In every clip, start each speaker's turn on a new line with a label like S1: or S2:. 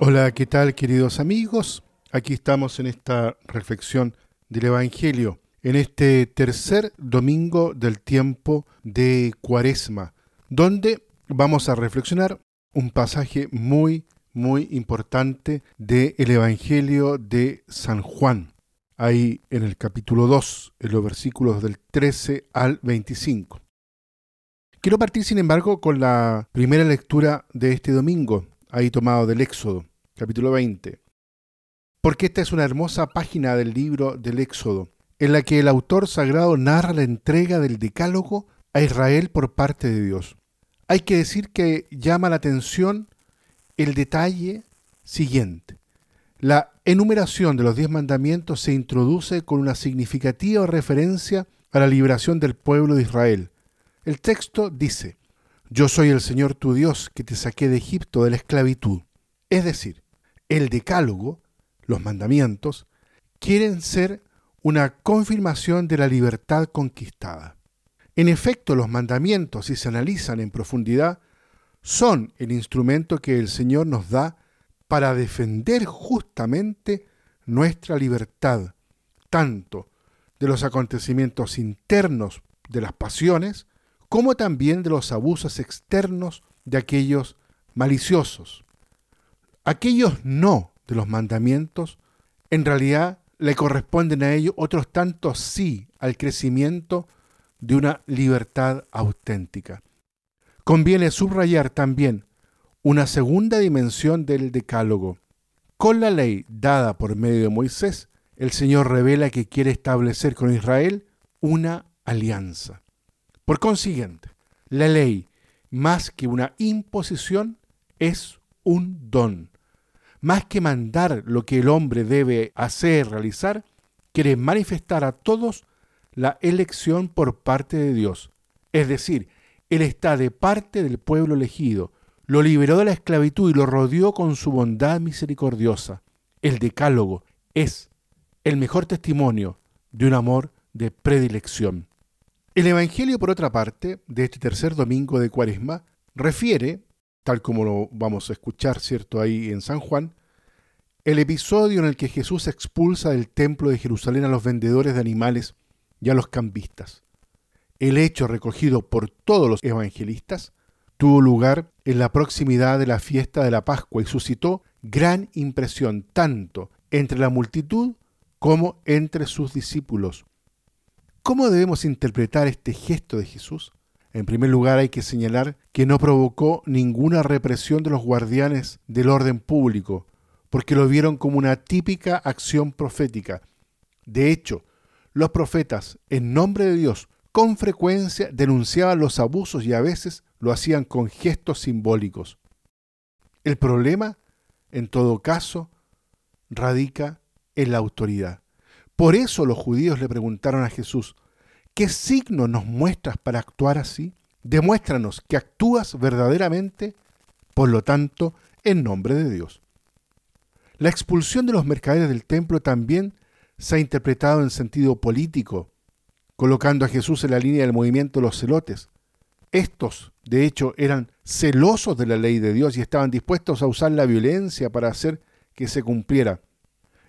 S1: Hola, ¿qué tal queridos amigos? Aquí estamos en esta reflexión del Evangelio, en este tercer domingo del tiempo de Cuaresma, donde vamos a reflexionar un pasaje muy, muy importante del Evangelio de San Juan ahí en el capítulo 2, en los versículos del 13 al 25. Quiero partir, sin embargo, con la primera lectura de este domingo, ahí tomado del Éxodo, capítulo 20, porque esta es una hermosa página del libro del Éxodo, en la que el autor sagrado narra la entrega del decálogo a Israel por parte de Dios. Hay que decir que llama la atención el detalle siguiente. La enumeración de los diez mandamientos se introduce con una significativa referencia a la liberación del pueblo de Israel. El texto dice, Yo soy el Señor tu Dios que te saqué de Egipto de la esclavitud. Es decir, el decálogo, los mandamientos, quieren ser una confirmación de la libertad conquistada. En efecto, los mandamientos, si se analizan en profundidad, son el instrumento que el Señor nos da para defender justamente nuestra libertad, tanto de los acontecimientos internos de las pasiones, como también de los abusos externos de aquellos maliciosos. Aquellos no de los mandamientos, en realidad le corresponden a ellos otros tantos sí al crecimiento de una libertad auténtica. Conviene subrayar también una segunda dimensión del decálogo. Con la ley dada por medio de Moisés, el Señor revela que quiere establecer con Israel una alianza. Por consiguiente, la ley, más que una imposición, es un don. Más que mandar lo que el hombre debe hacer, realizar, quiere manifestar a todos la elección por parte de Dios. Es decir, Él está de parte del pueblo elegido, lo liberó de la esclavitud y lo rodeó con su bondad misericordiosa. El decálogo es el mejor testimonio de un amor de predilección. El Evangelio, por otra parte, de este tercer domingo de Cuaresma, refiere, tal como lo vamos a escuchar, ¿cierto?, ahí en San Juan, el episodio en el que Jesús expulsa del templo de Jerusalén a los vendedores de animales y a los cambistas. El hecho recogido por todos los evangelistas tuvo lugar en la proximidad de la fiesta de la Pascua y suscitó gran impresión tanto entre la multitud como entre sus discípulos. ¿Cómo debemos interpretar este gesto de Jesús? En primer lugar hay que señalar que no provocó ninguna represión de los guardianes del orden público, porque lo vieron como una típica acción profética. De hecho, los profetas, en nombre de Dios, con frecuencia denunciaban los abusos y a veces lo hacían con gestos simbólicos. El problema, en todo caso, radica en la autoridad. Por eso los judíos le preguntaron a Jesús, ¿qué signo nos muestras para actuar así? Demuéstranos que actúas verdaderamente, por lo tanto, en nombre de Dios. La expulsión de los mercaderes del templo también se ha interpretado en sentido político, colocando a Jesús en la línea del movimiento de los celotes, estos, de hecho, eran celosos de la ley de Dios y estaban dispuestos a usar la violencia para hacer que se cumpliera.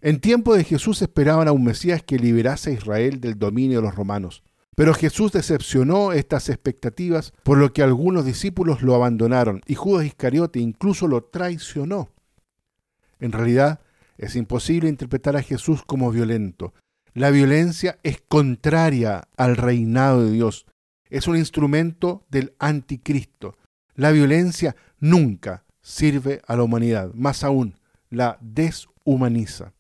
S1: En tiempo de Jesús esperaban a un Mesías que liberase a Israel del dominio de los romanos. Pero Jesús decepcionó estas expectativas, por lo que algunos discípulos lo abandonaron y Judas Iscariote incluso lo traicionó. En realidad, es imposible interpretar a Jesús como violento. La violencia es contraria al reinado de Dios es un instrumento del anticristo. La violencia nunca sirve a la humanidad, más aún la deshumaniza.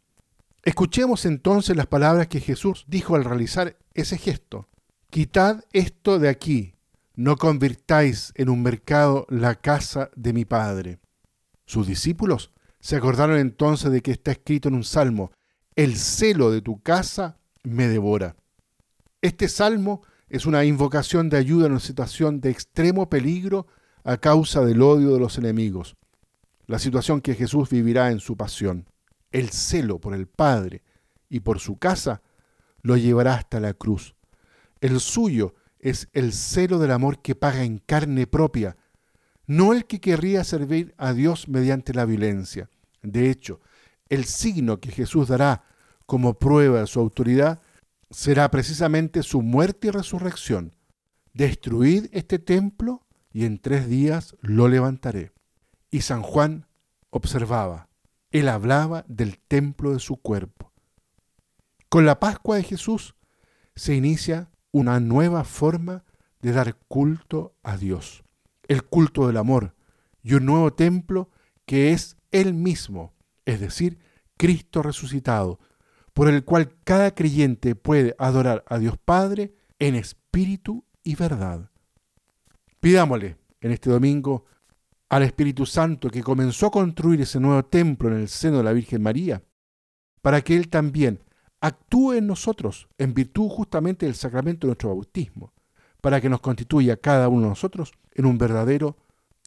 S1: Escuchemos entonces las palabras que Jesús dijo al realizar ese gesto. Quitad esto de aquí, no convirtáis en un mercado la casa de mi Padre. Sus discípulos se acordaron entonces de que está escrito en un salmo, el celo de tu casa me devora. Este salmo es una invocación de ayuda en una situación de extremo peligro a causa del odio de los enemigos, la situación que Jesús vivirá en su pasión. El celo por el Padre y por su casa lo llevará hasta la cruz. El suyo es el celo del amor que paga en carne propia, no el que querría servir a Dios mediante la violencia. De hecho, el signo que Jesús dará como prueba de su autoridad será precisamente su muerte y resurrección. Destruid este templo y en tres días lo levantaré. Y San Juan observaba, él hablaba del templo de su cuerpo. Con la Pascua de Jesús se inicia una nueva forma de dar culto a Dios, el culto del amor y un nuevo templo que es Él mismo, es decir, Cristo resucitado, por el cual cada creyente puede adorar a Dios Padre en espíritu y verdad. Pidámosle en este domingo al Espíritu Santo que comenzó a construir ese nuevo templo en el seno de la Virgen María, para que Él también actúe en nosotros en virtud justamente del sacramento de nuestro bautismo, para que nos constituya cada uno de nosotros en un verdadero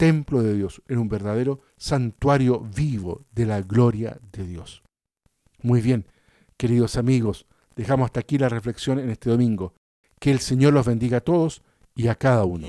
S1: templo de Dios, en un verdadero santuario vivo de la gloria de Dios. Muy bien, queridos amigos, dejamos hasta aquí la reflexión en este domingo. Que el Señor los bendiga a todos y a cada uno.